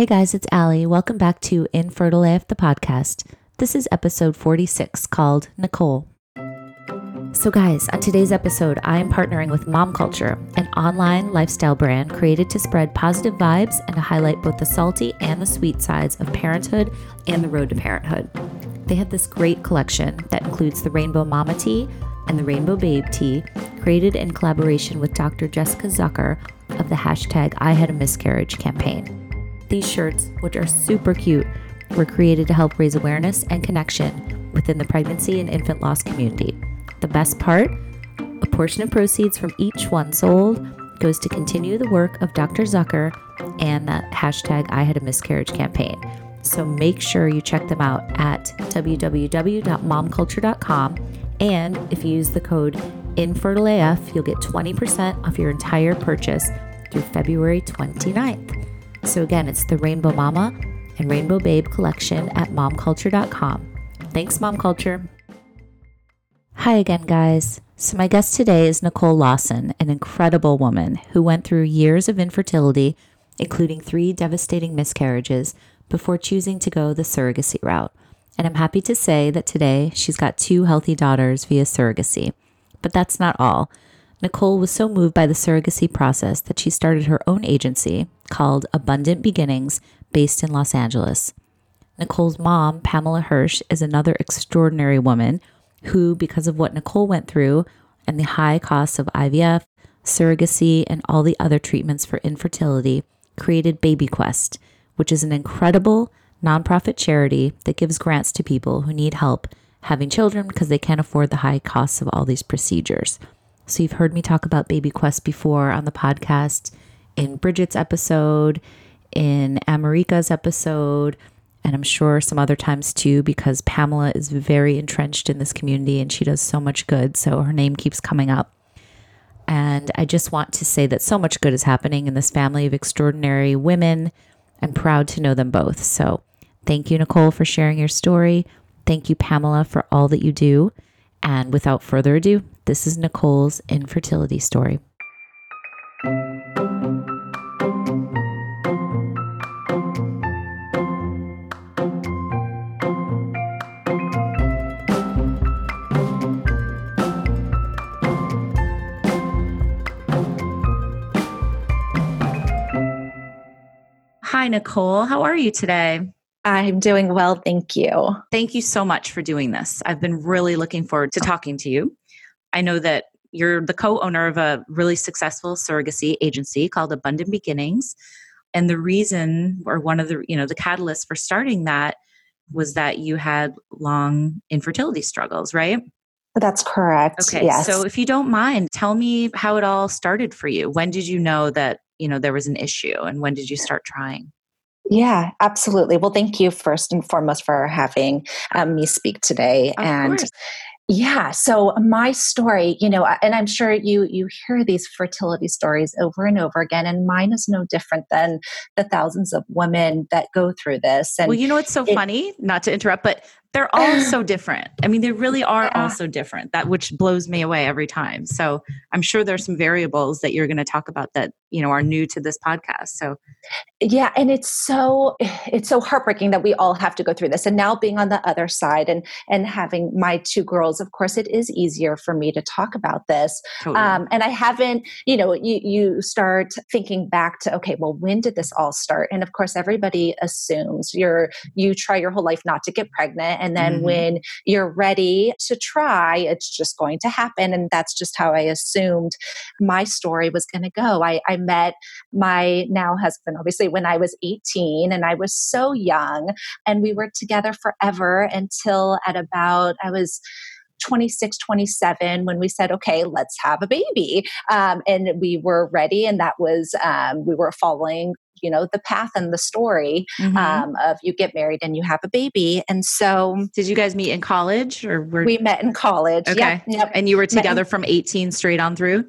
Hey guys, it's Allie. Welcome back to Infertile AF, the podcast. This is episode 46 called Nicole. So, guys, on today's episode, I am partnering with Mom Culture, an online lifestyle brand created to spread positive vibes and to highlight both the salty and the sweet sides of parenthood and the road to parenthood. They have this great collection that includes the Rainbow Mama Tea and the Rainbow Babe Tea, created in collaboration with Dr. Jessica Zucker of the hashtag I Had a Miscarriage campaign. These shirts, which are super cute, were created to help raise awareness and connection within the pregnancy and infant loss community. The best part a portion of proceeds from each one sold goes to continue the work of Dr. Zucker and the hashtag I had a miscarriage campaign. So make sure you check them out at www.momculture.com. And if you use the code InfertileAF, you'll get 20% off your entire purchase through February 29th. So again, it's the Rainbow Mama and Rainbow Babe collection at momculture.com. Thanks, Mom Culture. Hi again, guys. So, my guest today is Nicole Lawson, an incredible woman who went through years of infertility, including three devastating miscarriages, before choosing to go the surrogacy route. And I'm happy to say that today she's got two healthy daughters via surrogacy. But that's not all. Nicole was so moved by the surrogacy process that she started her own agency called Abundant Beginnings, based in Los Angeles. Nicole's mom, Pamela Hirsch, is another extraordinary woman who, because of what Nicole went through and the high costs of IVF, surrogacy, and all the other treatments for infertility, created Baby Quest, which is an incredible nonprofit charity that gives grants to people who need help having children because they can't afford the high costs of all these procedures. So, you've heard me talk about Baby Quest before on the podcast in Bridget's episode, in America's episode, and I'm sure some other times too, because Pamela is very entrenched in this community and she does so much good. So her name keeps coming up. And I just want to say that so much good is happening in this family of extraordinary women. I'm proud to know them both. So thank you, Nicole, for sharing your story. Thank you, Pamela, for all that you do. And without further ado, this is Nicole's infertility story. Hi, Nicole. How are you today? I'm doing well, thank you. Thank you so much for doing this. I've been really looking forward to talking to you. I know that you're the co owner of a really successful surrogacy agency called Abundant Beginnings. And the reason, or one of the, you know, the catalyst for starting that was that you had long infertility struggles, right? That's correct. Okay. Yes. So if you don't mind, tell me how it all started for you. When did you know that you know there was an issue and when did you start trying yeah, absolutely. Well, thank you first and foremost for having um, me speak today. Of and course. yeah, so my story, you know, and I'm sure you you hear these fertility stories over and over again, and mine is no different than the thousands of women that go through this. And well, you know, it's so it, funny, not to interrupt, but they're all so different. I mean, they really are Yeah. all so different. That which blows me away every time. So I'm sure there's some variables that you're going to talk about that you know are new to this podcast. So yeah and it's so it's so heartbreaking that we all have to go through this and now being on the other side and and having my two girls of course it is easier for me to talk about this totally. um, and i haven't you know you you start thinking back to okay well when did this all start and of course everybody assumes you're you try your whole life not to get pregnant and then Mhm. when you're ready to try it's just going to happen and that's just how i assumed my story was going to go i i met my now husband obviously when i was 18 and i was so young and we were together forever until at about i was 26 27 when we said okay let's have a baby um, and we were ready and that was um, we were following you know the path and the story Mhm. um, of you get married and you have a baby and so did you guys meet in college or were we met in college Okay. Yep, yep. and you were met in- together from 18 straight on through?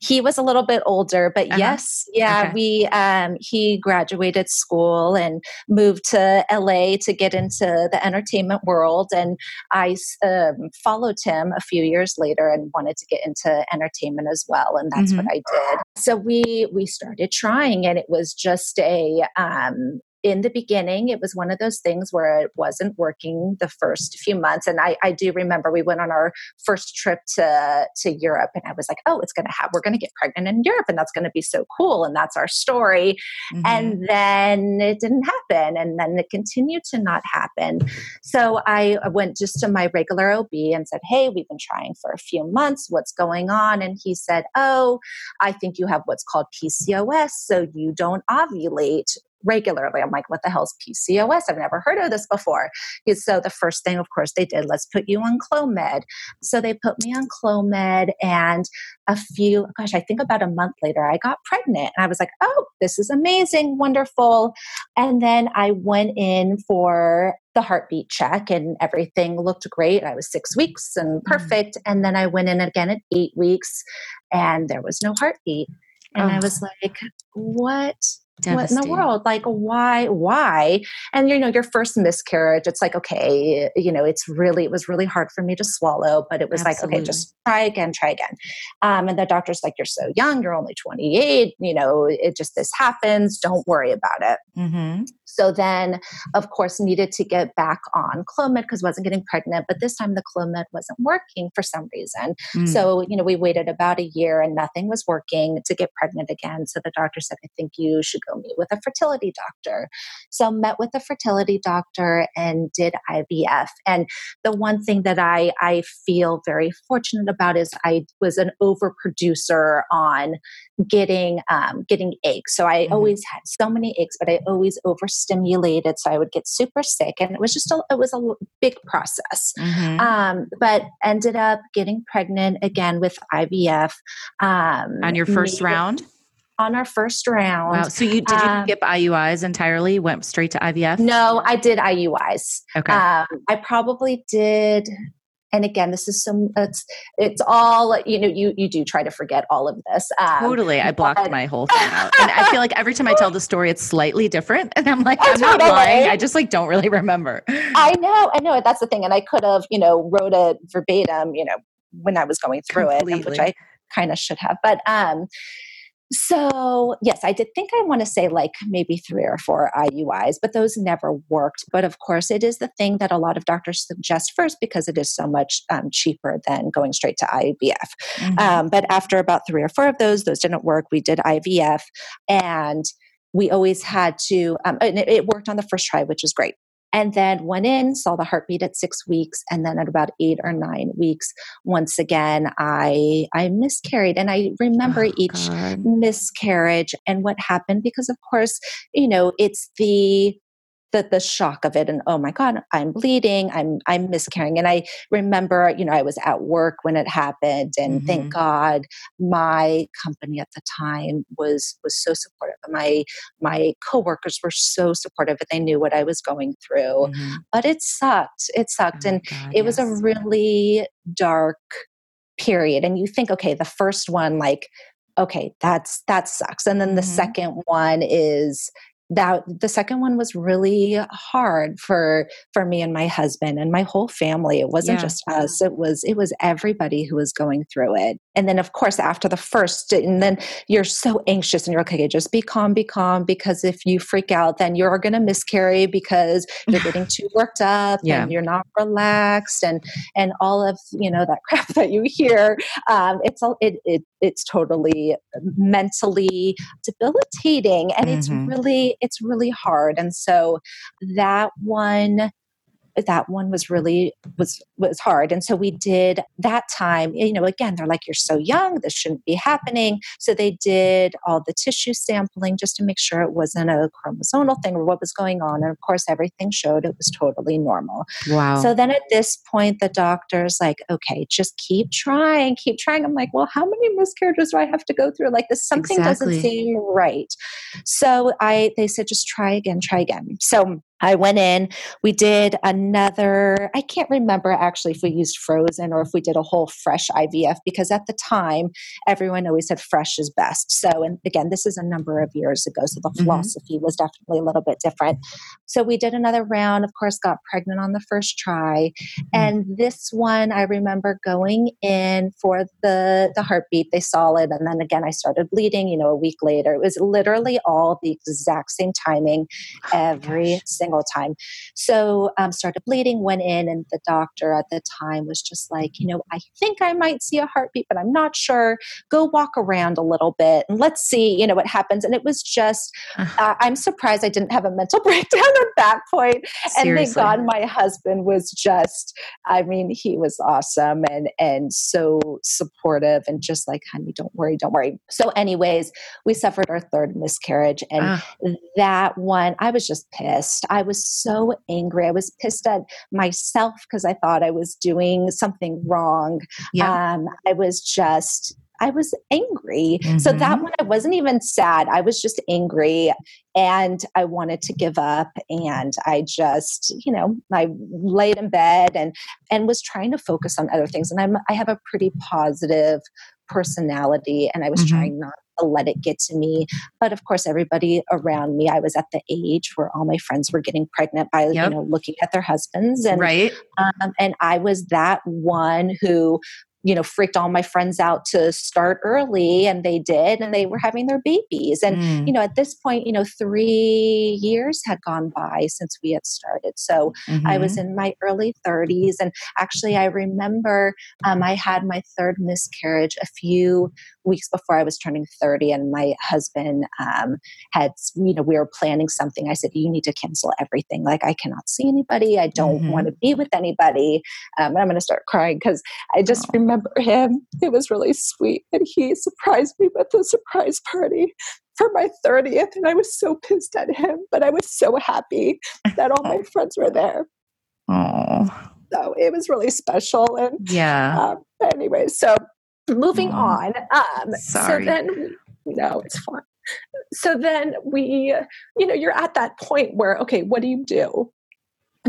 He was a little bit older but Uh-huh. yes yeah Okay. we um he graduated school and moved to la to get into the entertainment world and i um, followed him a few years later and wanted to get into entertainment as well and that's what i did so we we started trying and it was just a um in the beginning, it was one of those things where it wasn't working the first few months. And I, I do remember we went on our first trip to, to Europe and I was like, oh, it's going to have, we're going to get pregnant in Europe and that's going to be so cool. And that's our story. Mm-hmm. And then it didn't happen. And then it continued to not happen. So I went just to my regular OB and said, hey, we've been trying for a few months. What's going on? And he said, oh, I think you have what's called PCOS. So you don't ovulate regularly. I'm like, what the hell's PCOS? I've never heard of this before. So the first thing, of course, they did, let's put you on Clomid. So they put me on Clomid and a few, gosh, I think about a month later, I got pregnant. And I was like, oh, this is amazing, wonderful. And then I went in for the heartbeat check and everything looked great. I was six weeks and mm. perfect. Mm-hmm. And then I went in again at eight weeks and there was no heartbeat. And oh. I was like, what what in the world? Like why why? And you know your first miscarriage it's like okay you know it's really it was really hard for me to swallow but it was Absolutely. like okay just try again try again. Um, and the doctor's like you're so young you're only 28 you know it just this happens don't worry about it. Mm-hmm. so then of course needed to get back on clomid because wasn't getting pregnant but this time the clomid wasn't working for some reason. Mm. so you know we waited about a year and nothing was working to get pregnant again. So the doctor said i think you should go meet with a fertility doctor. So met with a fertility doctor and did IVF. And the one thing that I, I feel very fortunate about is I was an overproducer on getting um, getting eggs. So I mm-hmm. always had so many eggs, but I always overstimulated, so I would get super sick, and it was just a it was a big process. Mm-hmm. Um, but ended up getting pregnant again with IVF um, on your first round on our first round. Wow. So you did you um, skip IUIs entirely? Went straight to IVF? No, I did IUIs. Okay. Um, I probably did. And again, this is some. It's it's all you know. You you do try to forget all of this. Um, totally, I blocked but, my whole thing out, and I feel like every time I tell the story, it's slightly different, and I'm like, I'm not lying. I just like don't really remember. I know, I know. That's the thing, and I could have you know wrote it verbatim, you know, when I was going through Completely. it, which I kind of should have. But um, so, yes, I did think I want to say like maybe three or four IUIs, but those never worked. But of course, it is the thing that a lot of doctors suggest first because it is so much um, cheaper than going straight to IVF. Mm-hmm. Um, but after about three or four of those, those didn't work. We did IVF and we always had to, um, and it, it worked on the first try, which was great and then went in, saw the heartbeat at six weeks, and then at about eight or nine weeks, once again, I I miscarried, and I remember oh, each God. miscarriage and what happened because, of course, you know, it's the the the shock of it and oh my god i'm bleeding i'm i'm miscarrying and i remember you know i was at work when it happened and mm-hmm. thank god my company at the time was was so supportive my my coworkers were so supportive and they knew what i was going through mm-hmm. but it sucked it sucked oh and god, it yes. was a really dark period and you think okay the first one like okay that's that sucks and then the mm-hmm. second one is that the second one was really hard for for me and my husband and my whole family it wasn't yeah. just us it was it was everybody who was going through it and then of course after the first and then you're so anxious and you're okay just be calm be calm because if you freak out then you're going to miscarry because you're getting too worked up yeah. and you're not relaxed and and all of you know that crap that you hear um, it's all it, it it's totally mentally debilitating and mm-hmm. it's really it's really hard and so that one that one was really was was hard. And so we did that time you know again they're like you're so young this shouldn't be happening. So they did all the tissue sampling just to make sure it wasn't a chromosomal thing or what was going on. And of course everything showed it was totally normal. Wow. So then at this point the doctor's like okay just keep trying keep trying. I'm like well how many miscarriages do i have to go through? Like this something exactly. doesn't seem right. So i they said just try again try again. So I went in, we did another, I can't remember actually if we used frozen or if we did a whole fresh IVF because at the time everyone always said fresh is best. So, and again, this is a number of years ago, so the mm-hmm. philosophy was definitely a little bit different. So, we did another round, of course, got pregnant on the first try. Mm-hmm. And this one, I remember going in for the, the heartbeat, they saw it. And then again, I started bleeding, you know, a week later. It was literally all the exact same timing oh every single time. So um, started bleeding, went in, and the doctor at the time was just like, you know, I think I might see a heartbeat, but I'm not sure. Go walk around a little bit and let's see, you know, what happens. And it was just, uh, I'm surprised I didn't have a mental breakdown at that point. And thank God my husband was just, I mean, he was awesome and and so supportive and just like, honey, don't worry, don't worry. So, anyways, we suffered our third miscarriage, and ah. that one, I was just pissed. I was so angry. I was pissed at myself because I thought I was doing something wrong. Yeah. Um, I was just I was angry. Mm-hmm. So that one, I wasn't even sad. I was just angry and I wanted to give up. And I just, you know, I laid in bed and and was trying to focus on other things. And I'm I have a pretty positive personality, and I was mm-hmm. trying not to let it get to me. But of course, everybody around me, I was at the age where all my friends were getting pregnant by, yep. you know, looking at their husbands. And, right. Um, and I was that one who you know freaked all my friends out to start early and they did and they were having their babies and mm. you know at this point you know 3 years had gone by since we had started so mm-hmm. i was mm-hmm. in my early 30s and actually i remember um, i had my third miscarriage a few weeks before I was turning 30, and my husband um, had, you know, we were planning something. I said, You need to cancel everything. Like, I cannot see anybody. I don't mm-hmm. want to be with anybody. Um, and I'm going to start crying because I just oh. remember him. It was really sweet. And he surprised me with a surprise party for my 30th. And I was so pissed at him, but I was so happy that all my friends were there. Oh. So it was really special. And yeah. Um, anyway, so moving oh, on. Um, sorry. So then, no, it's fine. So then we, you know, you're at that point where, okay, what do you do?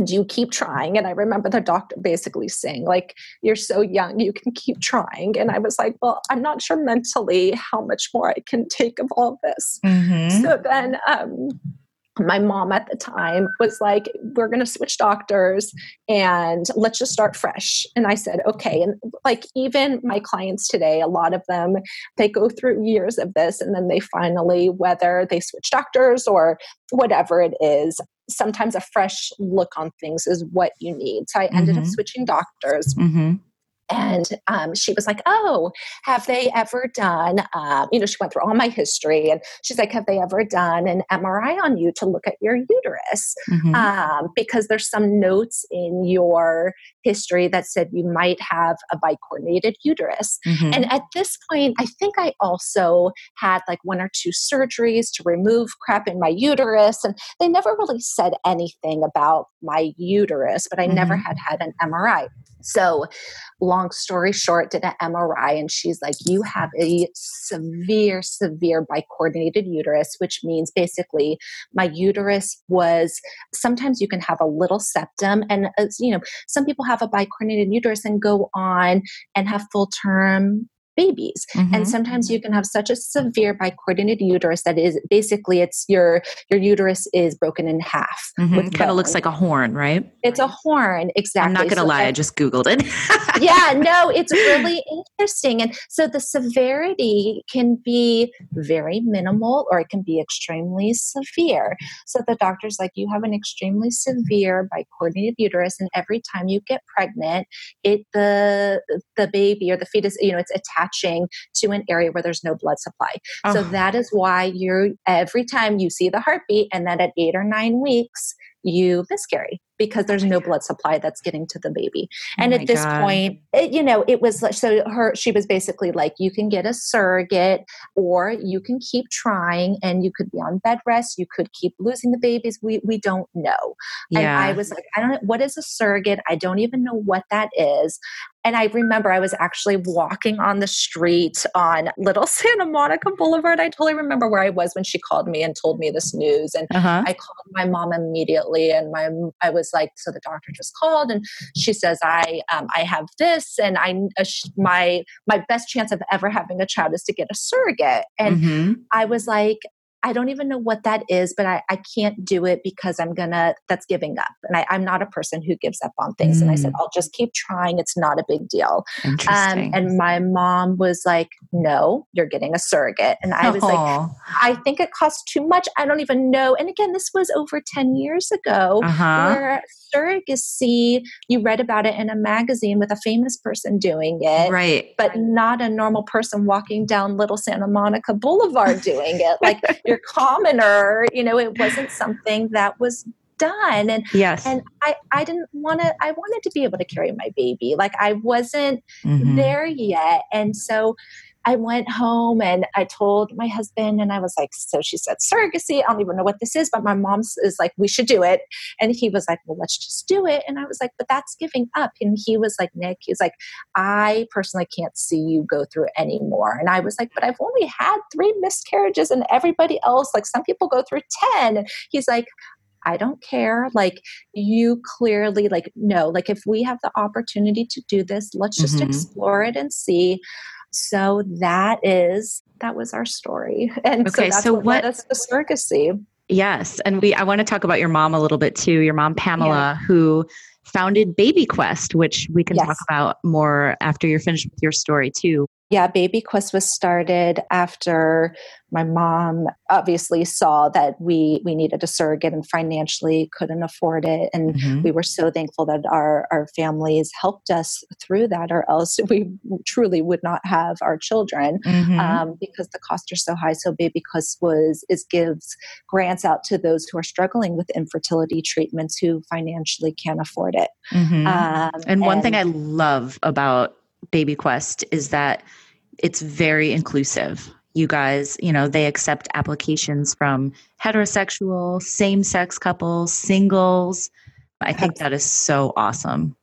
Do you keep trying? And I remember the doctor basically saying, like, you're so young, you can keep trying. And I was like, well, I'm not sure mentally how much more I can take of all this. Mm-hmm. So then, um, my mom at the time was like, We're going to switch doctors and let's just start fresh. And I said, Okay. And like, even my clients today, a lot of them, they go through years of this and then they finally, whether they switch doctors or whatever it is, sometimes a fresh look on things is what you need. So I ended mm-hmm. up switching doctors. Mm-hmm and um, she was like oh have they ever done uh, you know she went through all my history and she's like have they ever done an mri on you to look at your uterus mm-hmm. um, because there's some notes in your history that said you might have a bicornuate uterus mm-hmm. and at this point i think i also had like one or two surgeries to remove crap in my uterus and they never really said anything about my uterus but i mm-hmm. never had had an mri so, long story short, did an MRI, and she's like, You have a severe, severe bicornuate uterus, which means basically my uterus was sometimes you can have a little septum. And, uh, you know, some people have a bicornuate uterus and go on and have full term babies. Mm-hmm. and sometimes you can have such a severe bicornuate uterus that is basically it's your your uterus is broken in half mm-hmm. kind of looks like a horn right? It's a horn exactly i'm not gonna so lie i just googled it. Yeah no it's really interesting. And so the severity can be very minimal or it can be extremely severe. So the doctor's like you have an extremely severe bicornuate uterus and every time you get pregnant it the the baby or the fetus you know it's attached attaching to an area where there's no blood supply. Oh. So that is why you're every time you see the heartbeat and then at eight or nine weeks, you miscarry because there's oh no blood supply that's getting to the baby. Oh and at this God. point, it, you know, it was so her, she was basically like, you can get a surrogate or you can keep trying and you could be on bed rest. You could keep losing the babies. We, we don't know. Yeah. And I was like, I don't know. What is a surrogate? I don't even know what that is. And I remember I was actually walking on the street on Little Santa Monica Boulevard. I totally remember where I was when she called me and told me this news. And uh-huh. I called my mom immediately, and my I was like, so the doctor just called, and she says I um, I have this, and I uh, my my best chance of ever having a child is to get a surrogate. And mm-hmm. I was like, I don't even know what that is, but I, I can't do it because I'm gonna, that's giving up. And I, am not a person who gives up on things. Mm. And I said, mm. I'll just keep trying. It's not a big deal. Um, and my mom was like, no, you're getting a surrogate. And I was like, I think it costs too much. I don't even know. And again, this was over 10 years ago uh-huh. where surrogacy, you read about it in a magazine with a famous person doing it. Right. But not a normal person walking down Little Santa Monica Boulevard doing it. Like your commoner, you know, it wasn't something that was done. And yes. and i i didn't want to i wanted to be able to carry my baby. Like i wasn't mm-hmm. there yet. And so I went home and I told my husband, and I was like, So she said surrogacy. I don't even know what this is, but my mom is like, We should do it. And he was like, Well, let's just do it. And I was like, But that's giving up. And he was like, Nick, he's like, I personally can't see you go through anymore. And I was like, But I've only had three miscarriages, and everybody else, like some people go through 10. And he's like, I don't care. Like you clearly like no, like if we have the opportunity to do this, let's just mm-hmm. explore it and see. So that is that was our story. And okay, so that's so what, what led us to surrogacy. Yes. And we I want to talk about your mom a little bit too, your mom Pamela, yeah. who founded Baby Quest, which we can yes. talk about more after you're finished with your story too. Yeah, Baby Quest was started after my mom obviously saw that we we needed a surrogate and financially couldn't afford it, and mm-hmm. we were so thankful that our our families helped us through that, or else we truly would not have our children mm-hmm. um, because the costs are so high. So Baby Quest was is gives grants out to those who are struggling with infertility treatments who financially can't afford it. Mm-hmm. Um, and one and, thing I love about Baby Quest is that it's very inclusive. You guys, you know, they accept applications from heterosexual, same sex couples, singles. I think that is so awesome.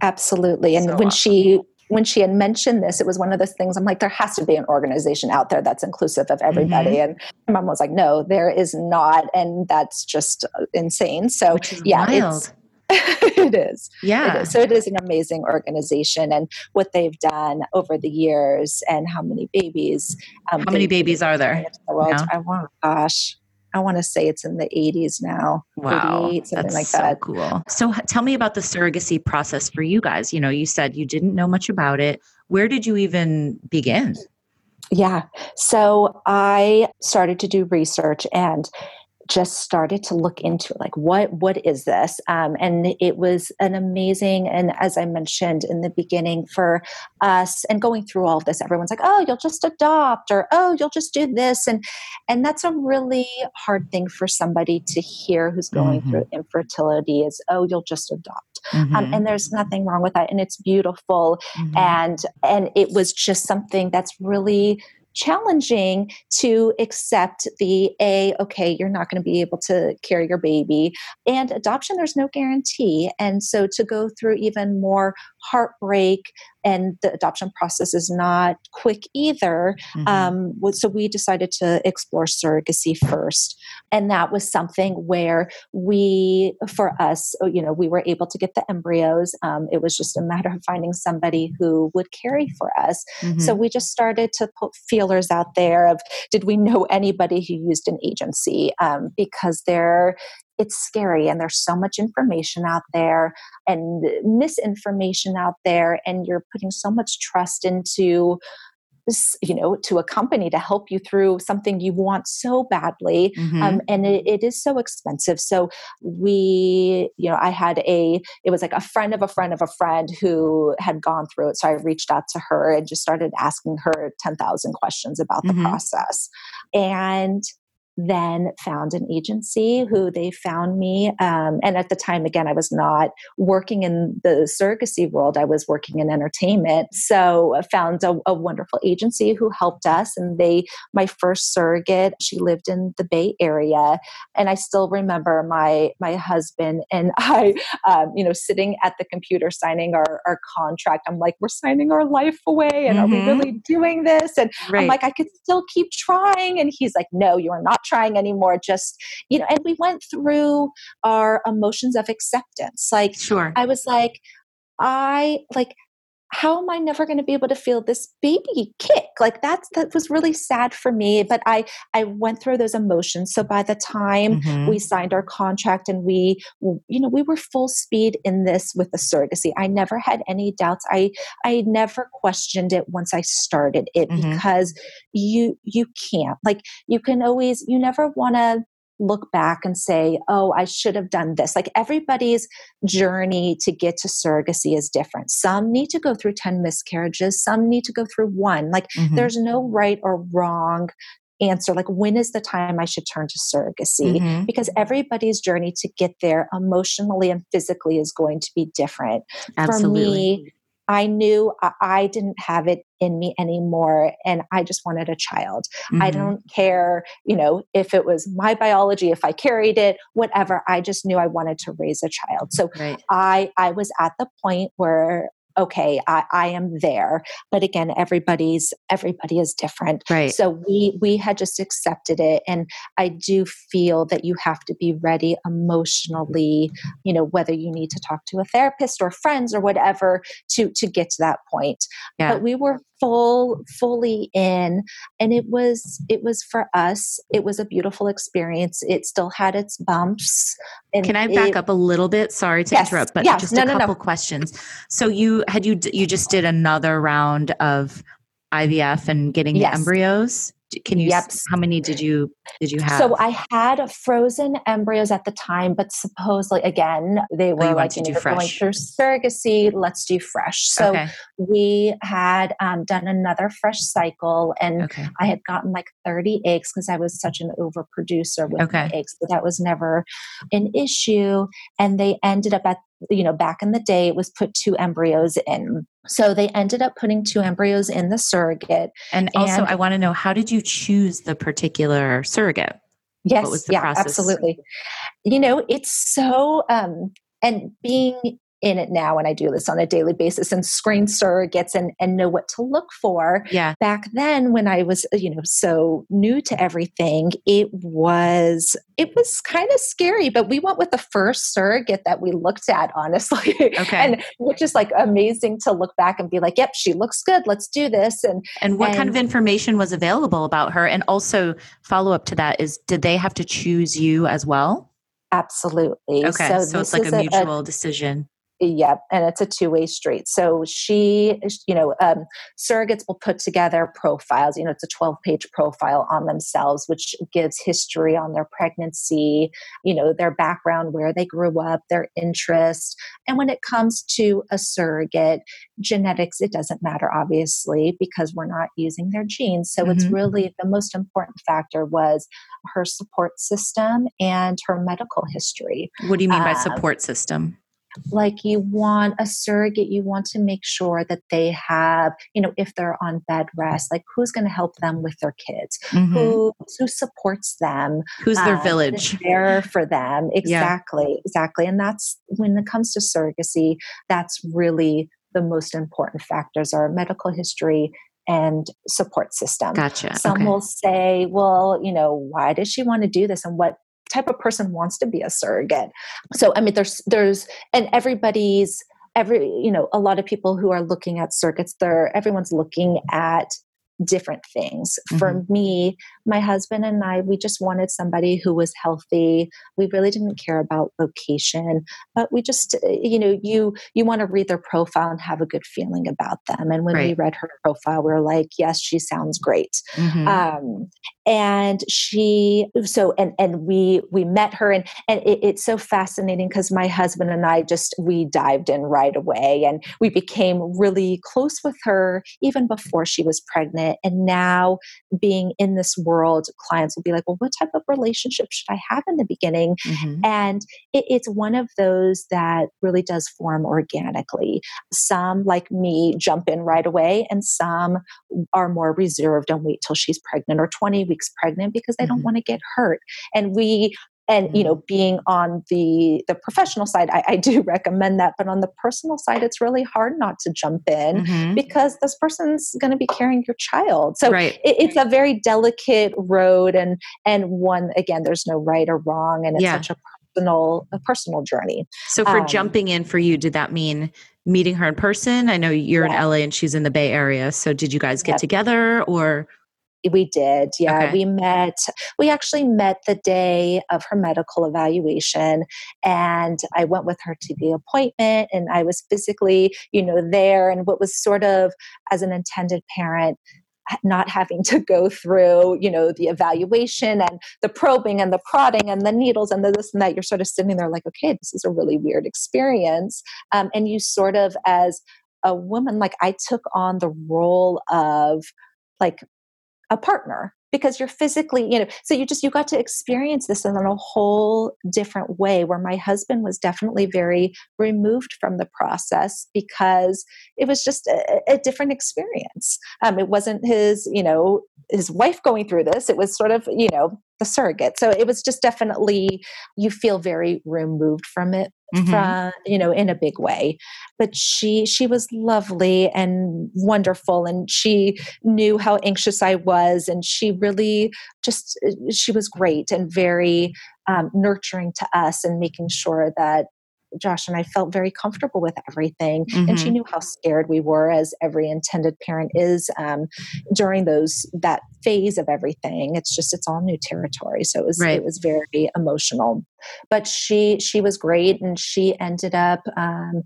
Absolutely. And so when awesome. she when she had mentioned this, it was one of those things I'm like, there has to be an organization out there that's inclusive of everybody. Mm-hmm. And my mom was like, no, there is not. And that's just insane. So, yeah, wild. it's it is. Yeah. It is. So it is an amazing organization and what they've done over the years and how many babies. Um, how many babies are there? The world. I want, gosh, I want to say it's in the 80s now. Wow. something That's like so that. cool. So tell me about the surrogacy process for you guys. You know, you said you didn't know much about it. Where did you even begin? Yeah. So I started to do research and just started to look into like what what is this um, and it was an amazing and as i mentioned in the beginning for us and going through all of this everyone's like oh you'll just adopt or oh you'll just do this and and that's a really hard thing for somebody to hear who's going mm-hmm. through infertility is oh you'll just adopt um, mm-hmm. um, and there's nothing wrong with that and it's beautiful mm-hmm. and and it was just something that's really challenging to accept the a okay you're not going to be able to carry your baby and adoption there's no guarantee. And so to go through even more heartbreak and the adoption process is not quick either. Mm-hmm. Um, so we decided to explore surrogacy first. And that was something where we, for us, oh, you know, we were able to get the embryos. Um, it was just a matter of finding somebody who would carry for us. Mm-hmm. So we just started to put feelers out there of did we know anybody who used an agency? Um, because there it's scary and there's so much information out there and misinformation out there and you're putting so much trust into you know to a company to help you through something you want so badly mm-hmm. um, and it, it is so expensive so we you know i had a it was like a friend of a friend of a friend who had gone through it so i reached out to her and just started asking her 10,000 questions about the mm-hmm. process and then found an agency who they found me. Um, and at the time, again, I was not working in the surrogacy world, I was working in entertainment. So I found a, a wonderful agency who helped us. And they, my first surrogate, she lived in the Bay Area. And I still remember my, my husband and I, um, you know, sitting at the computer signing our, our contract. I'm like, we're signing our life away. And mm-hmm. are we mm-hmm. really doing this? And right. I'm like, I could still keep trying. And he's like, no, you are not trying anymore. Just, you know, and we went through our emotions of acceptance. Like, sure. I was like, I like, how am I never going to be able to feel this baby kick? Like that's that was really sad for me. But I I went through those emotions. So by the time mm-hmm. we signed our contract and we you know we were full speed in this with the surrogacy. I never had any doubts. I I never questioned it once I started it mm-hmm. because you you can't like you can always you never want to look back and say, oh, I should have done this. Like everybody's journey to get to surrogacy is different. Some need to go through 10 miscarriages, some need to go through one. Like mm-hmm. there's no right or wrong answer like when is the time i should turn to surrogacy mm-hmm. because everybody's journey to get there emotionally and physically is going to be different Absolutely. for me I knew I didn't have it in me anymore and I just wanted a child. Mm-hmm. I don't care, you know, if it was my biology, if I carried it, whatever. I just knew I wanted to raise a child. So right. I I was at the point where okay I, I am there. But again everybody's everybody is different. Right. So we we had just accepted it and i do feel that you have to be ready emotionally you know whether you need to talk to a therapist or friends or whatever to to get to that point. Yeah. but we were full fully in and it was it was for us it was a beautiful experience. It still had its bumps can i back it, up a little bit? Sorry to yes, interrupt but yes, just no, a couple no, no. questions. So you had you you just did another round of ivf and getting yes. embryos? Can you yep. how many did you did you have? So i had frozen embryos at the time but supposedly again they oh, were oh, like you know, going through surrogacy let's do fresh. So okay. We had um, done another fresh cycle and okay. i had gotten like 30 eggs because i was such an overproducer with okay. eggs so that was never an issue and they ended up at you know back in the day it was put two embryos in so they ended up putting two embryos in the surrogate. And, and also, I want to know how did you choose the particular surrogate? Yes, yeah, process? absolutely. You know, it's so, um, and being in it now and I do this on a daily basis and screen surrogates and, and know what to look for. Yeah. Back then when I was, you know, so new to everything, it was it was kind of scary, but we went with the first surrogate that we looked at, honestly. Okay. and which is like amazing to look back and be like, yep, she looks good. Let's do this. And and what and, kind of information was available about her? And also follow up to that is did they have to choose you as well? Absolutely. Okay. So, so it's like a mutual a, decision. Yep, and it's a two-way street. So she, you know, um, surrogates will put together profiles. You know, it's a twelve-page profile on themselves, which gives history on their pregnancy, you know, their background, where they grew up, their interests. And when it comes to a surrogate, genetics it doesn't matter, obviously, because we're not using their genes. So mm-hmm. it's really the most important factor was her support system and her medical history. What do you mean by um, support system? Like you want a surrogate you want to make sure that they have you know if they're on bed rest like who's going to help them with their kids mm-hmm. who who supports them who's their uh, village there for them exactly yeah. exactly and that's when it comes to surrogacy that's really the most important factors are medical history and support system. Gotcha. Some okay. will say, well, you know, why does she want to do this and what type of person wants to be a surrogate so i mean there's there's and everybody's every you know a lot of people who are looking at surrogates they're everyone's looking at different things. Mm-hmm. For me, my husband and I, we just wanted somebody who was healthy. We really didn't care about location, but we just, you know, you you want to read their profile and have a good feeling about them. And when right. we read her profile, we were like, yes, she sounds great. Mm-hmm. Um, and she, so and and we we met her, and and it, it's so fascinating because my husband and I just we dived in right away, and we became really close with her even before she was pregnant and now being in this world, clients will be like, well, what type of relationship should I have in the beginning? Mm-hmm. And it, it's one of those that really does form organically. Some, like me, jump in right away, and some are more reserved and wait till she's pregnant or 20 weeks pregnant because they mm-hmm. don't want to get hurt. And we and you know mm-hmm. being on the the professional side I, I, do recommend that but on the personal side it's really hard not to jump in mm-hmm. because this person's going to be carrying your child so right. it, it's a very delicate road and and one again there's no right or wrong and it's yeah. such a personal a personal journey so for um, jumping in for you did that mean meeting her in person i know you're yeah. in la and she's in the bay area so did you guys get yeah. together or we did. Yeah. Okay. We met, we actually met the day of her medical evaluation. And I went with her to the appointment and I was physically, you know, there. And what was sort of, as an intended parent, not having to go through you know the evaluation and the probing and the prodding and the needles and the this and that you're sort of sitting there like okay this is a really weird experience um, and you sort of as a woman like i took on the role of like a partner because you're physically you know so you just you got to experience this in a whole different way where my husband was definitely very removed from the process because it was just a, a different experience. Um, it wasn't his you know his wife going through this. It was sort of you know the surrogate so it was just definitely you feel very removed from it mm-hmm. from you know in a big way but she she was lovely and wonderful and she knew how anxious i was and she really just uh, she was great and very um, nurturing to us and making sure that Josh and I felt very comfortable with everything. Mm-hmm. And she mm-hmm. knew how scared we were, as every intended parent is um, during those that phase of everything. It's just it's all new territory, so it was right. it was very emotional. But she she was great, and she ended up. Um,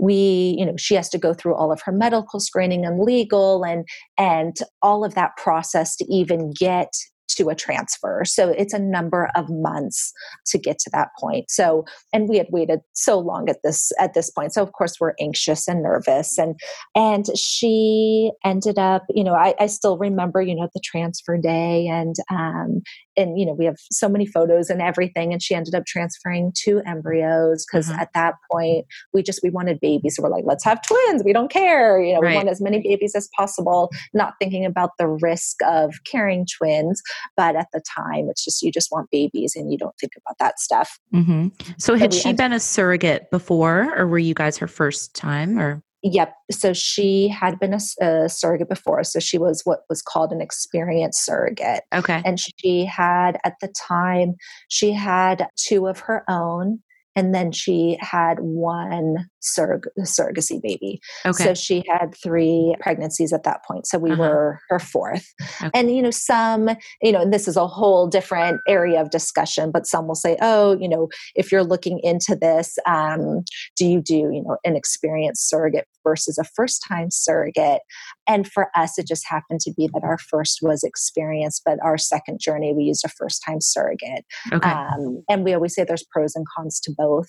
we you know she has to go through all of her medical screening and legal and and all of that process to even get to a transfer. So it's a number of months to get to that point. So and we had waited so long at this at this point. So of course we're anxious and nervous and and she ended up, you know, I, I still remember, you know, the transfer day and um and you know we have so many photos and everything and she ended up transferring two embryos because mm-hmm. at that point we just we wanted babies so we're like let's have twins we don't care you know right. we want as many babies as possible not thinking about the risk of carrying twins but at the time it's just you just want babies and you don't think about that stuff mm-hmm. so had she been a surrogate before or were you guys her first time or Yep. So she had been a, a, surrogate before. So she was what was called an experienced surrogate. Okay. And she had, at the time, she had two of her own and then she had one surrog- surrogacy baby. Okay. So she had three pregnancies at that point. So we uh-huh. were her fourth. Okay. And, you know, some, you know, and this is a whole different area of discussion, but some will say, oh, you know, if you're looking into this, um, do you do, you know, an experienced surrogate versus a first time surrogate? And for us, it just happened to be that our first was experienced, but our second journey, we used a first time surrogate. Okay. Um, and we always say there's pros and cons to both.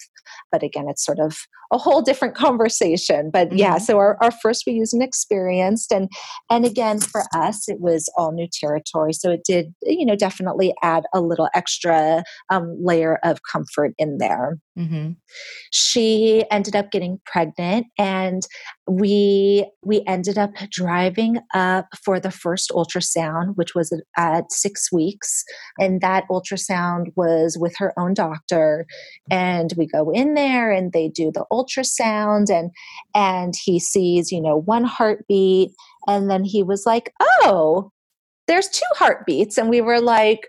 But again, it's sort of a whole different conversation. But mm-hmm. yeah, so our, our first we used an experienced. And, and again, for us, it was all new territory. So it did, you know, definitely add a little extra um, layer of comfort in there. Mm-hmm. She ended up getting pregnant, and we we ended up driving up for the first ultrasound, which was at six weeks, and that ultrasound was with her own doctor. And we go in there, and they do the ultrasound, and and he sees you know one heartbeat, and then he was like, "Oh." There's two heartbeats. And we were like,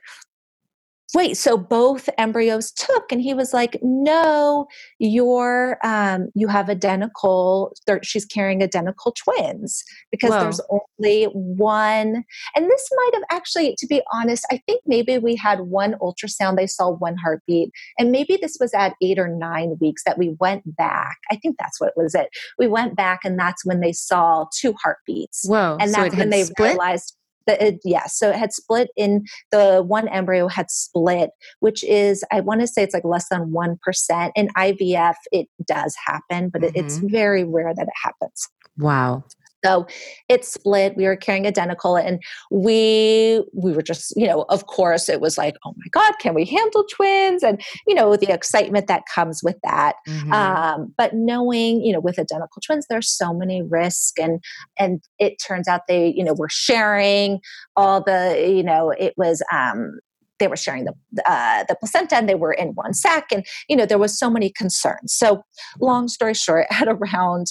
wait so both embryos took and he was like no you're um, you have identical she's carrying identical twins because Whoa. there's only one and this might have actually to be honest i think maybe we had one ultrasound they saw one heartbeat and maybe this was at eight or nine weeks that we went back i think that's what was it we went back and that's when they saw two heartbeats Whoa, and that's so when they split? realized the, yeah, so it had split in the one embryo had split, which is, I want to say it's like less than 1%. In IVF, it does happen, but mm-hmm. it's very rare that it happens. Wow. So it split. We were carrying identical, and we we were just, you know, of course, it was like, oh my god, can we handle twins? And you know, the excitement that comes with that. Mm-hmm. Um, but knowing, you know, with identical twins, there's so many risks, and and it turns out they, you know, were sharing all the, you know, it was um, they were sharing the uh, the placenta and they were in one sac and you know there was so many concerns so long story short at around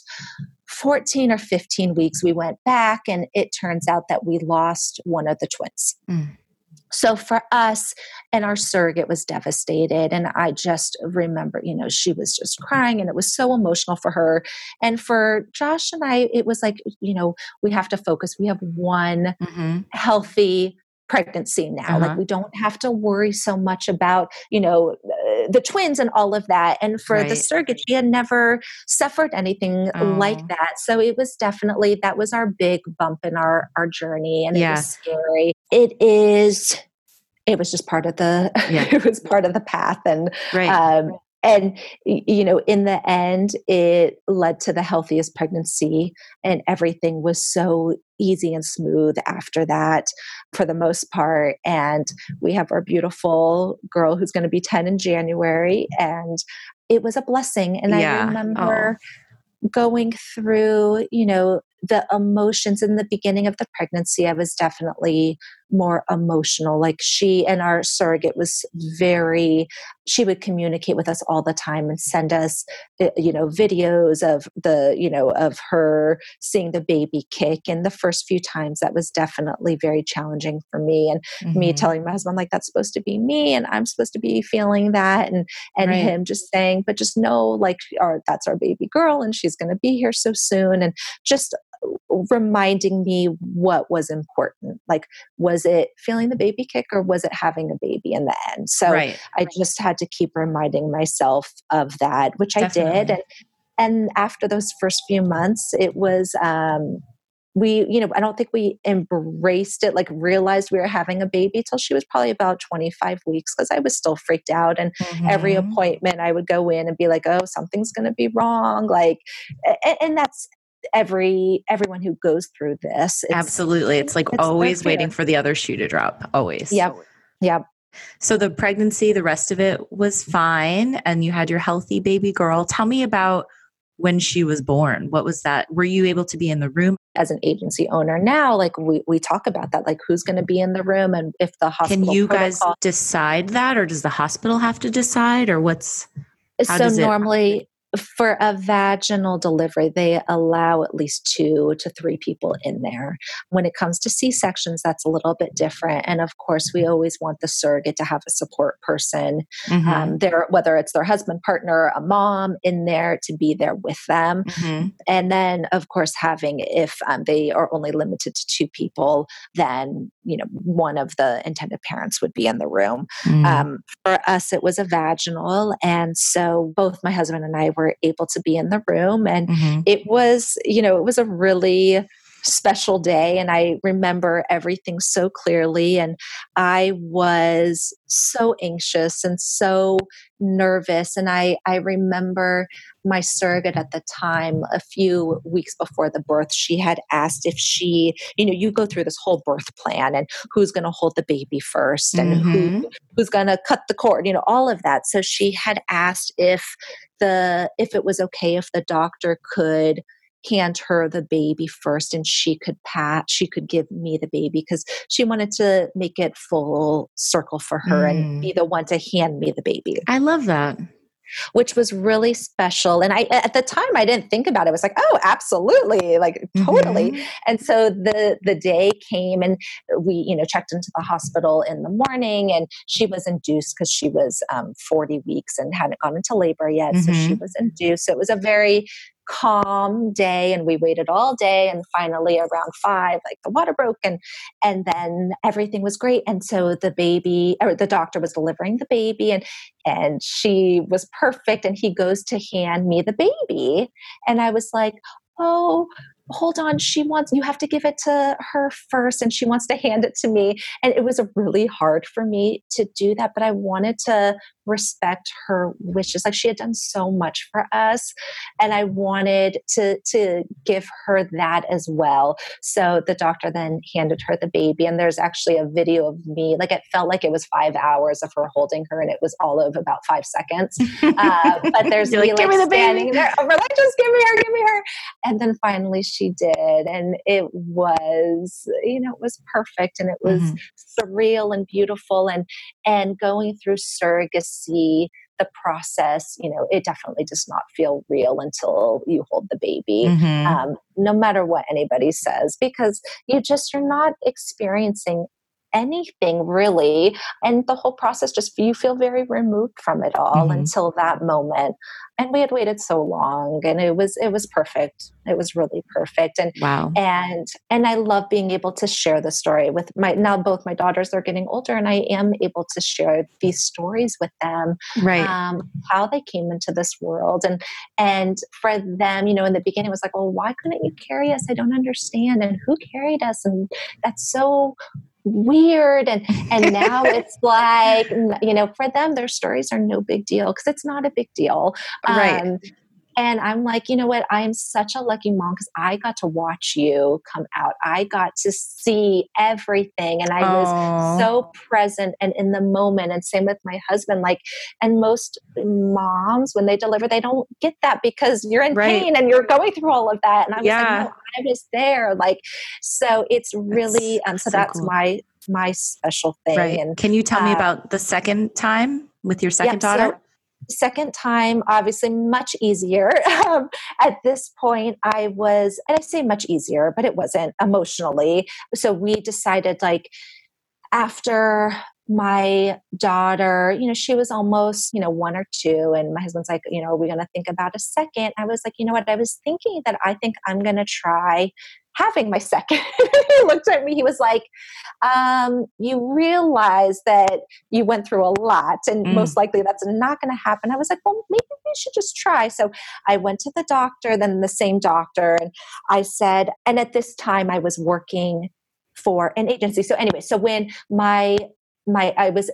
14 or 15 weeks we went back and it turns out that we lost one of the twins mm. so for us and our surrogate was devastated and i just remember you know she was just crying and it was so emotional for her and for josh and i it was like you know we have to focus we have one mm-hmm. healthy pregnancy now uh-huh. like we don't have to worry so much about you know the twins and all of that and for right. the surrogate she had never suffered anything oh. like that so it was definitely that was our big bump in our our journey and yeah. it was scary it is it was just part of the yeah. it was part of the path and right. um, and you know in the end it led to the healthiest pregnancy and everything was so easy and smooth after that for the most part. And we have our beautiful girl who's going to be 10 in January and it was a blessing. And yeah. i remember oh. going through, you know, the emotions in the beginning of the pregnancy, I was definitely more emotional. Like she and our surrogate was very, she would communicate with us all the time and send us, eh, you know, videos of the, you know, of her seeing the baby kick. And the first few times that was definitely very challenging for me. And mm-hmm. me telling my husband, like, that's supposed to be me and I'm supposed to be feeling that. And, and right. him just saying, but just know, like, our, that's our baby girl and she's going to be here so soon. And just reminding me what was important. Like, was it feeling the baby kick or was it having a baby in the end? So right. I just had to keep reminding myself of that, which Definitely. I did. And, and after those first few months, it was, um, we, you know, I don't think we embraced it, like realized we were having a baby till she was probably about 25 weeks because I was still freaked out. And mm-hmm. every appointment I would go in and be like, oh, something's going to be wrong. Like, and, and that's every everyone who goes through this. It's, Absolutely. It's like it's always waiting for the other shoe to drop. Always. Yep. Yep. So the pregnancy, the rest of it was fine and you had your healthy baby girl. Tell me about when she was born. What was that? Were you able to be in the room? As an agency owner now, like we, we talk about that, like who's going to be in the room and if the hospital. Can you protocol- guys decide that or does the hospital have to decide or what's. so normally for a vaginal delivery, they allow at least two to three people in there. When it comes to C sections, that's a little bit different. And of course, we always want the surrogate to have a support person mm-hmm. um, there, whether it's their husband, partner, a mom in there to be there with them. Mm-hmm. And then, of course, having if um, they are only limited to two people, then you know one of the intended parents would be in the room. Mm-hmm. Um, for us, it was a vaginal, and so both my husband and I were were able to be in the room. And mm-hmm. it was, you know, it was a really special day and I remember everything so clearly and I was so anxious and so nervous and I I remember my surrogate at the time a few weeks before the birth she had asked if she you know you go through this whole birth plan and who's going to hold the baby first and mm-hmm. who who's going to cut the cord you know all of that so she had asked if the if it was okay if the doctor could hand her the baby first and she could pat she could give me the baby because she wanted to make it full circle for her mm. and be the one to hand me the baby i love that which was really special. And I, at the time, I didn't think about it. It was like, oh, absolutely, like totally. Mm-hmm. And so the the day came, and we, you know, checked into the hospital in the morning, and she was induced because she was um, 40 weeks and hadn't gone into labor yet, mm-hmm. so she mm-hmm. was induced. So it was a very calm day and we waited all day and finally around five like the water broke and and then everything was great. And so the baby or the doctor was delivering the baby and and she was perfect and he goes to hand me the baby. And i was like oh hold on, she wants, you have to give it to her first, and she wants to hand it to me. And it was really hard for me to do that, but I wanted to respect her wishes. Like she had done so much for us, and I wanted to to give her that as well. So the doctor then handed her the baby, and there's actually a video of me. Like it felt like it was five hours of her holding her, and it was all of about five seconds. Uh, but there's me like, give me the baby. there, oh, like, just give me her, give me her. And then finally she did, and it was you know it was perfect, and it was mm-hmm. surreal and beautiful, and and going through surrogacy the process, you know, it definitely does not feel real until you hold the baby, mm-hmm. um, no matter what anybody says, because you just are not experiencing anything really and the whole process just you feel very removed from it all mm-hmm. until that moment. And we had waited so long and it was it was perfect. It was really perfect and wow. and and i love being able to share the story with my now both my daughters are getting older and i am able to share these stories with them right. um, how they came into this world and and for them you know in the beginning it was like well why couldn't you carry us? I don't understand and who carried us? And that's so weird and and now it's like you know for them their stories are no big deal because it's not a big deal. Right. Um, and I'm like, you know what? I am such a lucky mom because I got to watch you come out. I got to see everything. And I Aww. was so present and in the moment. And same with my husband. Like, and most moms, when they deliver, they don't get that because you're in right. pain and you're going through all of that. And I was yeah. like, no, I was there. Like, so it's really, um, so, so that's cool. my, my special thing. Right. And can you tell uh, me about the second time with your second daughter? So, second time obviously much easier. Um, at this point i was and i say much easier but it wasn't emotionally. So we decided like after my daughter you know she was almost you know one or two and my husband's like you know are we going to think about a second? I was like you know what? I was thinking that i think i'm going to try having my second. he looked at me, he was like, um, You realize that you went through a lot, and mm. most likely that's not going to happen. I was like, Well, maybe we should just try. So I went to the doctor, then the same doctor, and I said, and at this time I was working for an agency. So anyway, so when my my I was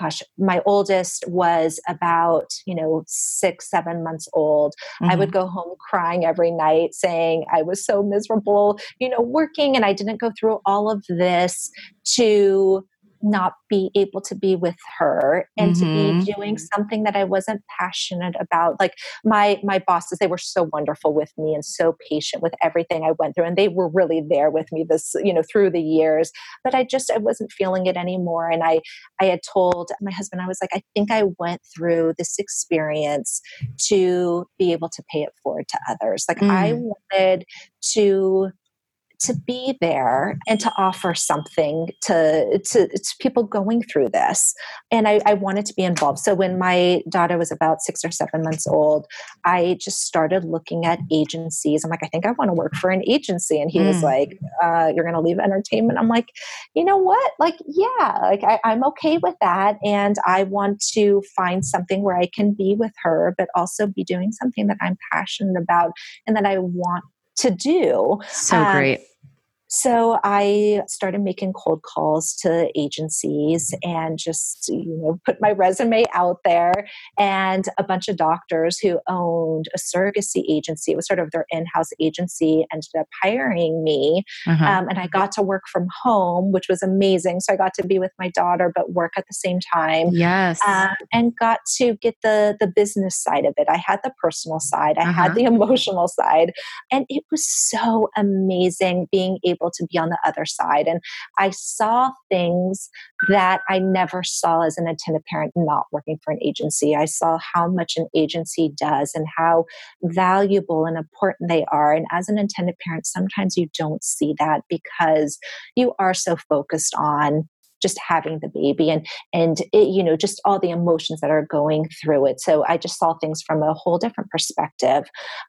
gosh, my oldest was about, you know, six, seven months old. Mm-hmm. I would mm-hmm. go home crying every night saying I was so miserable, you know, working and I didn't go through all of this to not be able to be with her and mm-hmm. to be mm-hmm. doing something that I wasn't passionate about. Like my my bosses, they were so wonderful with me and so patient with everything I went through, and they were really there with me this you know through the years. But I just I wasn't feeling it anymore, and I I had told my husband I was like I think I went through this experience to be able to pay it forward to others. Like mm. I wanted to to be there and to offer something to, to, to people going through this. And I, I, wanted to be involved. So when my daughter was about six or seven months old, I just started looking at agencies. I'm like, I think I want to work for an agency. And he mm. was like, uh, You're going to leave entertainment? I'm like, You know what? Like, yeah, like I, I'm okay with that. And I want to find something where I can be with her, but also be doing something that I'm passionate about and that I want to do. So um, great. So I started making cold calls to agencies and just, you know, put my resume out there. And a bunch of doctors who owned a surrogacy agency, it was sort of their in house agency, ended up hiring me. Uh-huh. Um, and I got to work from home, which was amazing. So I got to be with my daughter, but work at the same time. Yes. Um, and got to get the, the business side of it. I had the personal side, I uh-huh. had the emotional side. And it was so amazing being able able to be on the other side. And I saw things that I never saw as an intended parent not working for an agency. I saw how much an agency does and how valuable and important they are. And as an intended parent, sometimes you don't see that because you are so focused on just having the baby and and it, you know just all the emotions that are going through it. So i just saw things from a whole different perspective.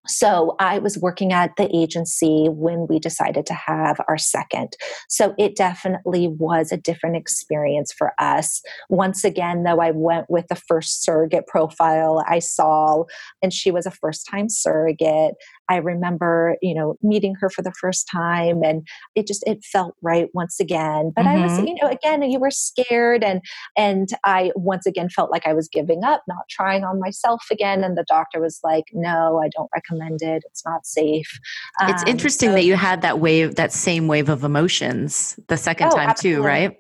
So i was working at the agency when we decided to have our second. So it definitely was a different experience for us. Once again though i went with the first surrogate profile i saw and she was a first time surrogate I remember, you know, meeting her for the first time and it just it felt right once again. But mm-hmm. I was, mm-hmm. you know, again, you were scared and and I once again felt like I was giving up, not trying on myself again. And the doctor was like, No, I don't recommend it. It's not safe. It's um, interesting so, that you had that wave, that same wave of emotions the second oh, time absolutely. too, right?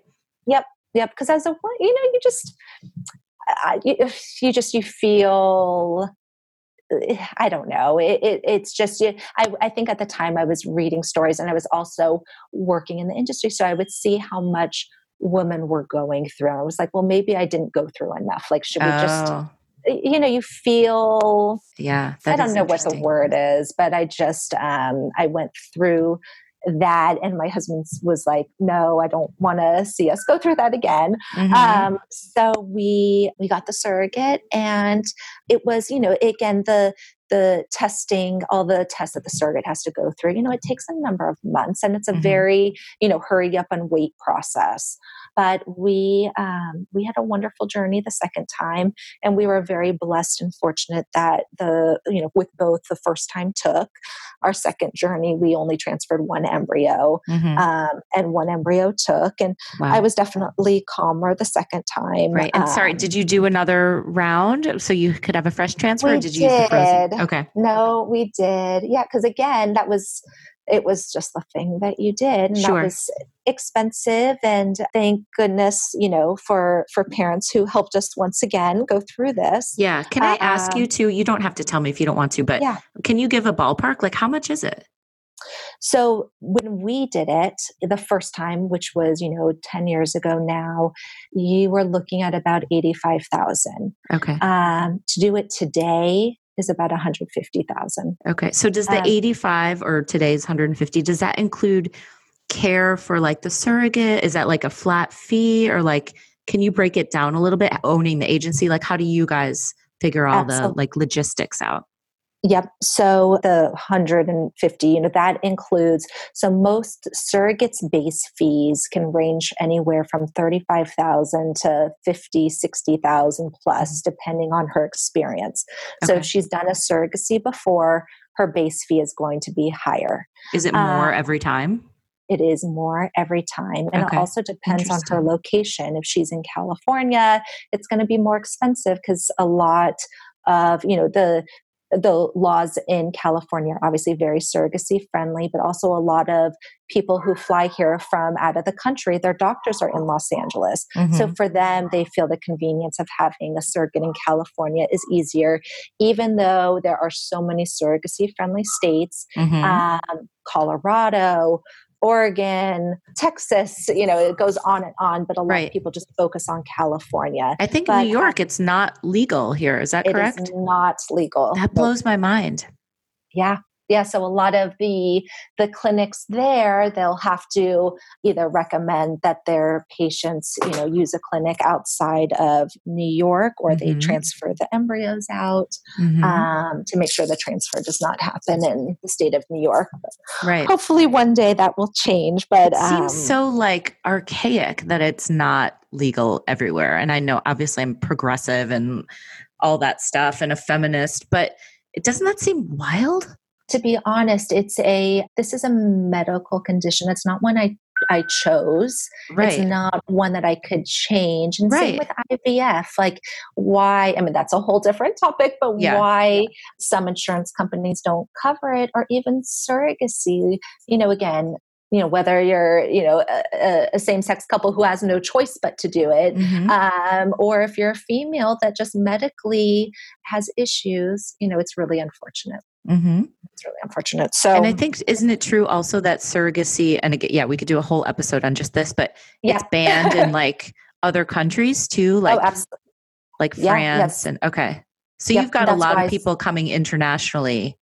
Yep. Yep. Because as a you know, you just you, you just you feel I don't know. It, it, it's just, I, I think at the time I was reading stories and I was also working in the industry. So I would see how much women were going through. I was like, well, maybe I didn't go through enough. Like, should we oh. just, you know, you feel, yeah, I don't know what the word is, but I just, um, I went through that and my husband was like no i don't want to see us go through that again mm-hmm. um, so we we got the surrogate and it was you know again the the testing all the tests that the surrogate has to go through you know it takes a number of months and it's a mm-hmm. very you know hurry up and wait process but we um, we had a wonderful journey the second time, and we were very blessed and fortunate that the you know with both the first time took our second journey we only transferred one embryo mm-hmm. um, and one embryo took and wow. i was definitely calmer the second time right and um, sorry did you do another round so you could have a fresh transfer did you did. use the frozen okay no we did yeah because again that was it was just the thing that you did and sure. that was expensive and thank goodness you know for for parents who helped us once again go through this yeah can i ask you um, to you don't have to tell me if you don't want to but yeah. can you give a ballpark like how much is it so when we did it the first time, which was, you know, 10 years ago now, you were looking at about 85,000. Okay. Um, to do it today, is about 150,000. Okay. So does the um, 85 or today's 150 does that include care for like the surrogate? Is that like a flat fee or like can you break it down a little bit owning the agency? Like how do you guys figure all absolutely. the like logistics out? Yep. So the 150, you know, that includes so most surrogates base fees can range anywhere from 35,000 to 50, 60,000 plus mm-hmm. depending on her experience. Okay. So if she's done a surrogacy before, her base fee is going to be higher. Is it more uh, every time? It is more every time. And okay. it also depends on her location. If she's in California, it's going to be more expensive because a lot of you know the the laws in California are obviously very surrogacy friendly, but also a lot of people who fly here from out of the country, their doctors are in Los Angeles. Mm-hmm. So for them, they feel the convenience of having a surrogate in California is easier, even though there are so many surrogacy friendly states. Mm-hmm. Um, Colorado, Oregon, Texas, you know, it goes on and on, but a lot right. of people just focus on California. I think but, New York, it's not legal here. Is that correct? It is not legal. That blows my mind. Yeah yeah so a lot of the the clinics there they'll have to either recommend that their patients you know use a clinic outside of new york or mm-hmm. they transfer the embryos out mm-hmm. um, to make sure the transfer does not happen in the state of new york but right hopefully one day that will change but it um, seems so like archaic that it's not legal everywhere and i know obviously i'm progressive and all that stuff and a feminist but it doesn't that seem wild to be honest, it's a this is a medical condition. It's not one I I chose. Right. It's not one that I could change. And right. same with IVF. Like why I mean that's a whole different topic, but yeah. why some insurance companies don't cover it or even surrogacy. You know, again, you know whether you're you know a, a same-sex couple who has no choice but to do it mm-hmm. um, or if you're a female that just medically has issues you know it's really unfortunate mm-hmm. it's really unfortunate so and i think isn't it true also that surrogacy and again yeah we could do a whole episode on just this but yeah. it's banned in like other countries too like oh, like yeah, france yes. and okay so yep, you've got a lot of people coming internationally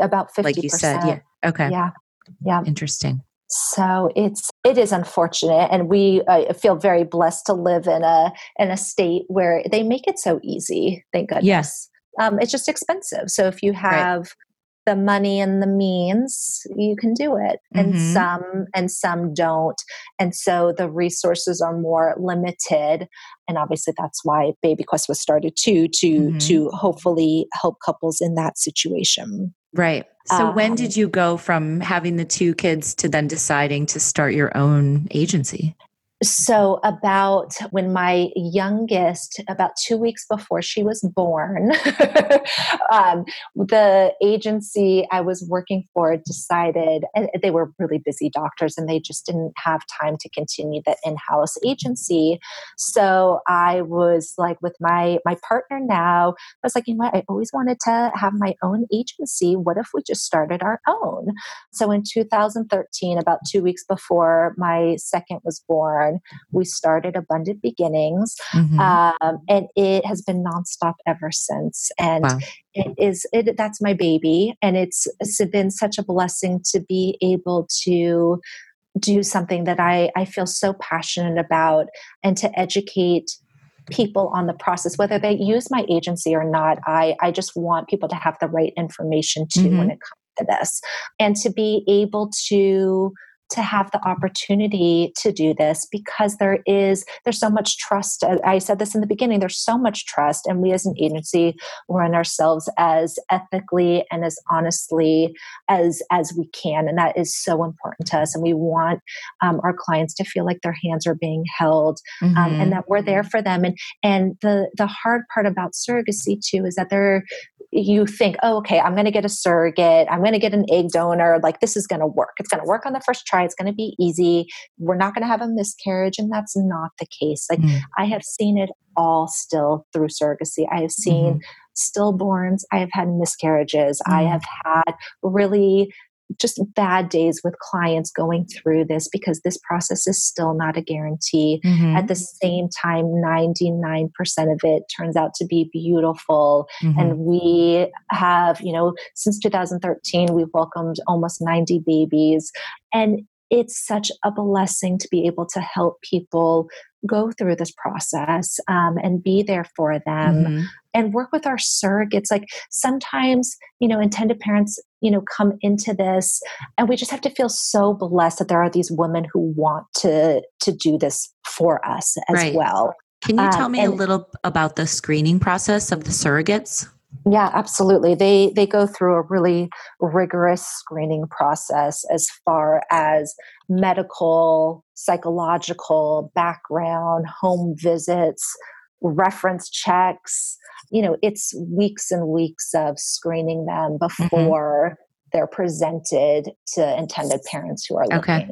about 50%. like you said yeah okay yeah yeah interesting so it's it is unfortunate and we uh, feel very blessed to live in a in a state where they make it so easy thank goodness yes um, it's just expensive so if you have right. the money and the means you can do it and mm-hmm. some and some don't and so the resources are more limited and obviously that's why BabyQuest was started too to mm-hmm. to hopefully help couples in that situation right so um, when did you go from having the two kids to then deciding to start your own agency? So, about when my youngest, about two weeks before she was born, um, the agency I was working for decided they were really busy doctors and they just didn't have time to continue the in house agency. So, I was like, with my, my partner now, I was like, you know what? I always wanted to have my own agency. What if we just started our own? So, in 2013, about two weeks before my second was born, we started Abundant Beginnings, mm-hmm. um, and it has been nonstop ever since. And wow. it is it, that's my baby, and it's, it's been such a blessing to be able to do something that I, I feel so passionate about and to educate people on the process whether they use my agency or not i i just want people to have the right information too mm-hmm. when it comes to this and to be able to to have the opportunity to do this because there is there's so much trust i said this in the beginning there's so much trust and we as an agency run ourselves as ethically and as honestly as as we can and that is so important to us and we want um, our clients to feel like their hands are being held mm-hmm. um, and mm-hmm. that we're there for them and and the the hard part about surrogacy too is that there you think, oh, okay, I'm going to get a surrogate, I'm going to get an egg donor, like this is going to work. It's going to work on the first try, it's going to be easy. We're not going to have a miscarriage. And that's not the case. Like mm. I have seen it all still through surrogacy. I have seen mm-hmm. stillborns, I have had miscarriages, mm. I have had really just bad days with clients going through this because this process is still not a guarantee. Mm-hmm. At the same time, 99% of it turns out to be beautiful. Mm-hmm. And we have, you know, since 2013, we've welcomed almost 90 babies. And it's such a blessing to be able to help people go through this process um, and be there for them mm-hmm. and work with our surrogates like sometimes you know intended parents you know come into this and we just have to feel so blessed that there are these women who want to to do this for us as right. well can you tell um, me and, a little about the screening process of the surrogates yeah, absolutely. They they go through a really rigorous screening process as far as medical, psychological background, home visits, reference checks. You know, it's weeks and weeks of screening them mm-hmm. before mm-hmm. they're presented to intended parents who are looking. Okay.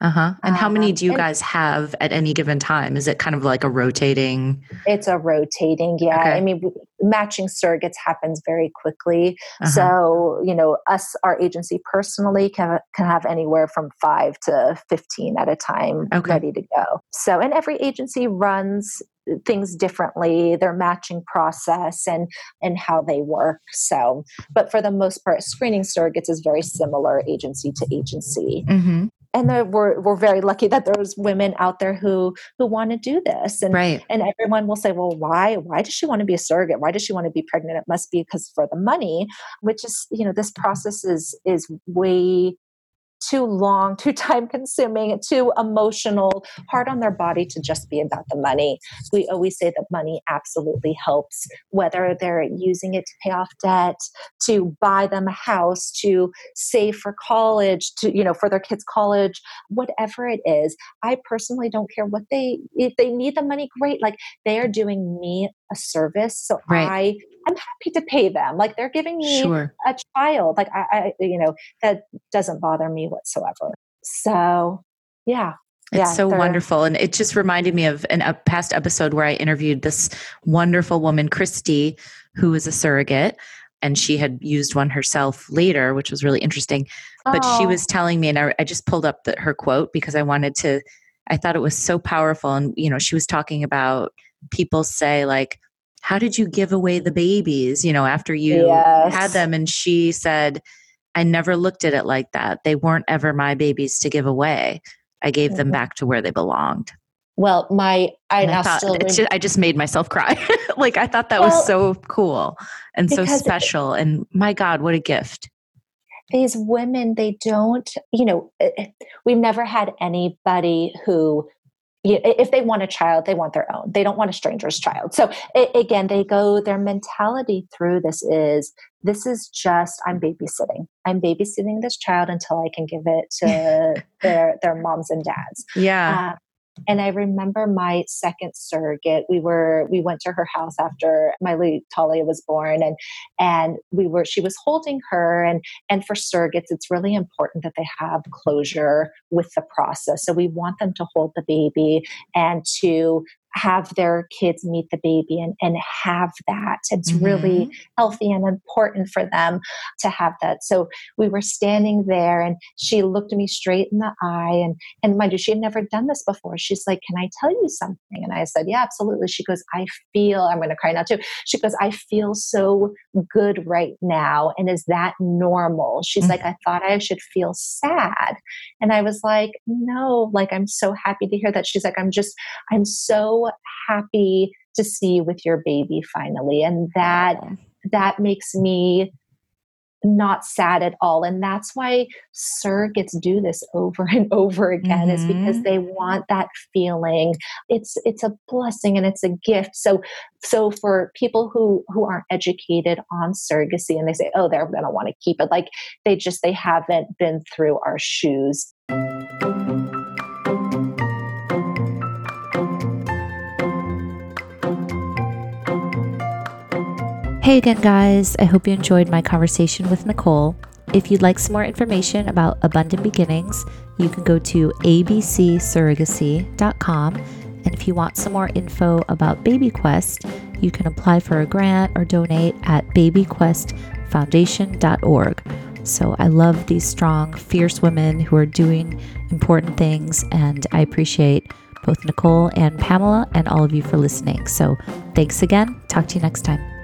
Uh huh. And how many um, do you guys have at any given time? Is it kind of like a rotating? It's a rotating, yeah. Okay. I mean, matching surrogates happens very quickly. Uh-huh. So, you know, us, our agency personally can, can have anywhere from five to 15 at a time okay. ready to go. So, and every agency runs things differently their matching process and and how they work so but for the most part screening surrogates is very similar agency to agency mm-hmm and we're we're very lucky that there's women out there who who want to do this and right. and everyone will say well why why does she want to be a surrogate why does she want to be pregnant it must be because for the money which is you know this process is is way too long, too time consuming, too emotional, hard on their body to just be about the money. We always say that money absolutely helps, whether they're using it to pay off debt, to buy them a house, to save for college, to, you know, for their kids' college, whatever it is. I personally don't care what they, if they need the money, great. Like they are doing me a service. So right. I I'm happy to pay them. Like they're giving me sure. a child. Like I, I, you know, that doesn't bother me whatsoever. So yeah. It's yeah, so wonderful. And it just reminded me of an, a past episode where I interviewed this wonderful woman, Christy, who is a surrogate and she had used one herself later, which was really interesting. But oh. she was telling me, and I, I just pulled up the, her quote because I wanted to, I thought it was so powerful. And, you know, she was talking about people say, like, how did you give away the babies, you know, after you yes. had them? And she said, I never looked at it like that. They weren't ever my babies to give away. I gave mm-hmm. them back to where they belonged. Well, my I now thought, still just, I just made myself cry. like I thought that well, was so cool and so special. It, and my God, what a gift! These women, they don't. You know, eh, eh, we've never had anybody who if they want a child, they want their own. They don't want a stranger's child. So it, again, they go, their mentality through this is this is just, I'm babysitting. I'm babysitting this child until I can give it to their, their moms and dads. Yeah. Uh, and I remember my second surrogate. We were we went to her house after my Talia was born, and and we were she was holding her. And and for surrogates, it's really important that they have closure with the process. So we want them to hold the baby and to have their kids meet the baby and, and have that. It's mm-hmm. really healthy and important for them to have that. So we were standing there and she looked me straight in the eye and and mind you, she had never done this before. She's like, Can I tell you something? And I said, Yeah, absolutely. She goes, I feel I'm gonna cry now too. She goes, I feel so good right now. And is that normal? She's mm-hmm. like, I thought I should feel sad. And I was like, No, like I'm so happy to hear that. She's like, I'm just, I'm so happy to see you with your baby finally. And that that makes me not sad at all and that's why surrogates do this over and over again mm-hmm. is because mm-hmm. they want that feeling it's it's a blessing and it's a gift so so for people who who aren't educated on surrogacy and they say oh they're going to want to keep it like they just they haven't been through our shoes Hey again, guys. I hope you enjoyed my conversation with Nicole. If you'd like some more information about Abundant Beginnings, you can go to abcsurrogacy.com. And if you want some more info about BabyQuest, you can apply for a grant or donate at babyquestfoundation.org. So I love these strong, fierce women who are doing important things, and I appreciate both Nicole and Pamela and all of you for listening. So thanks again. Talk to you next time.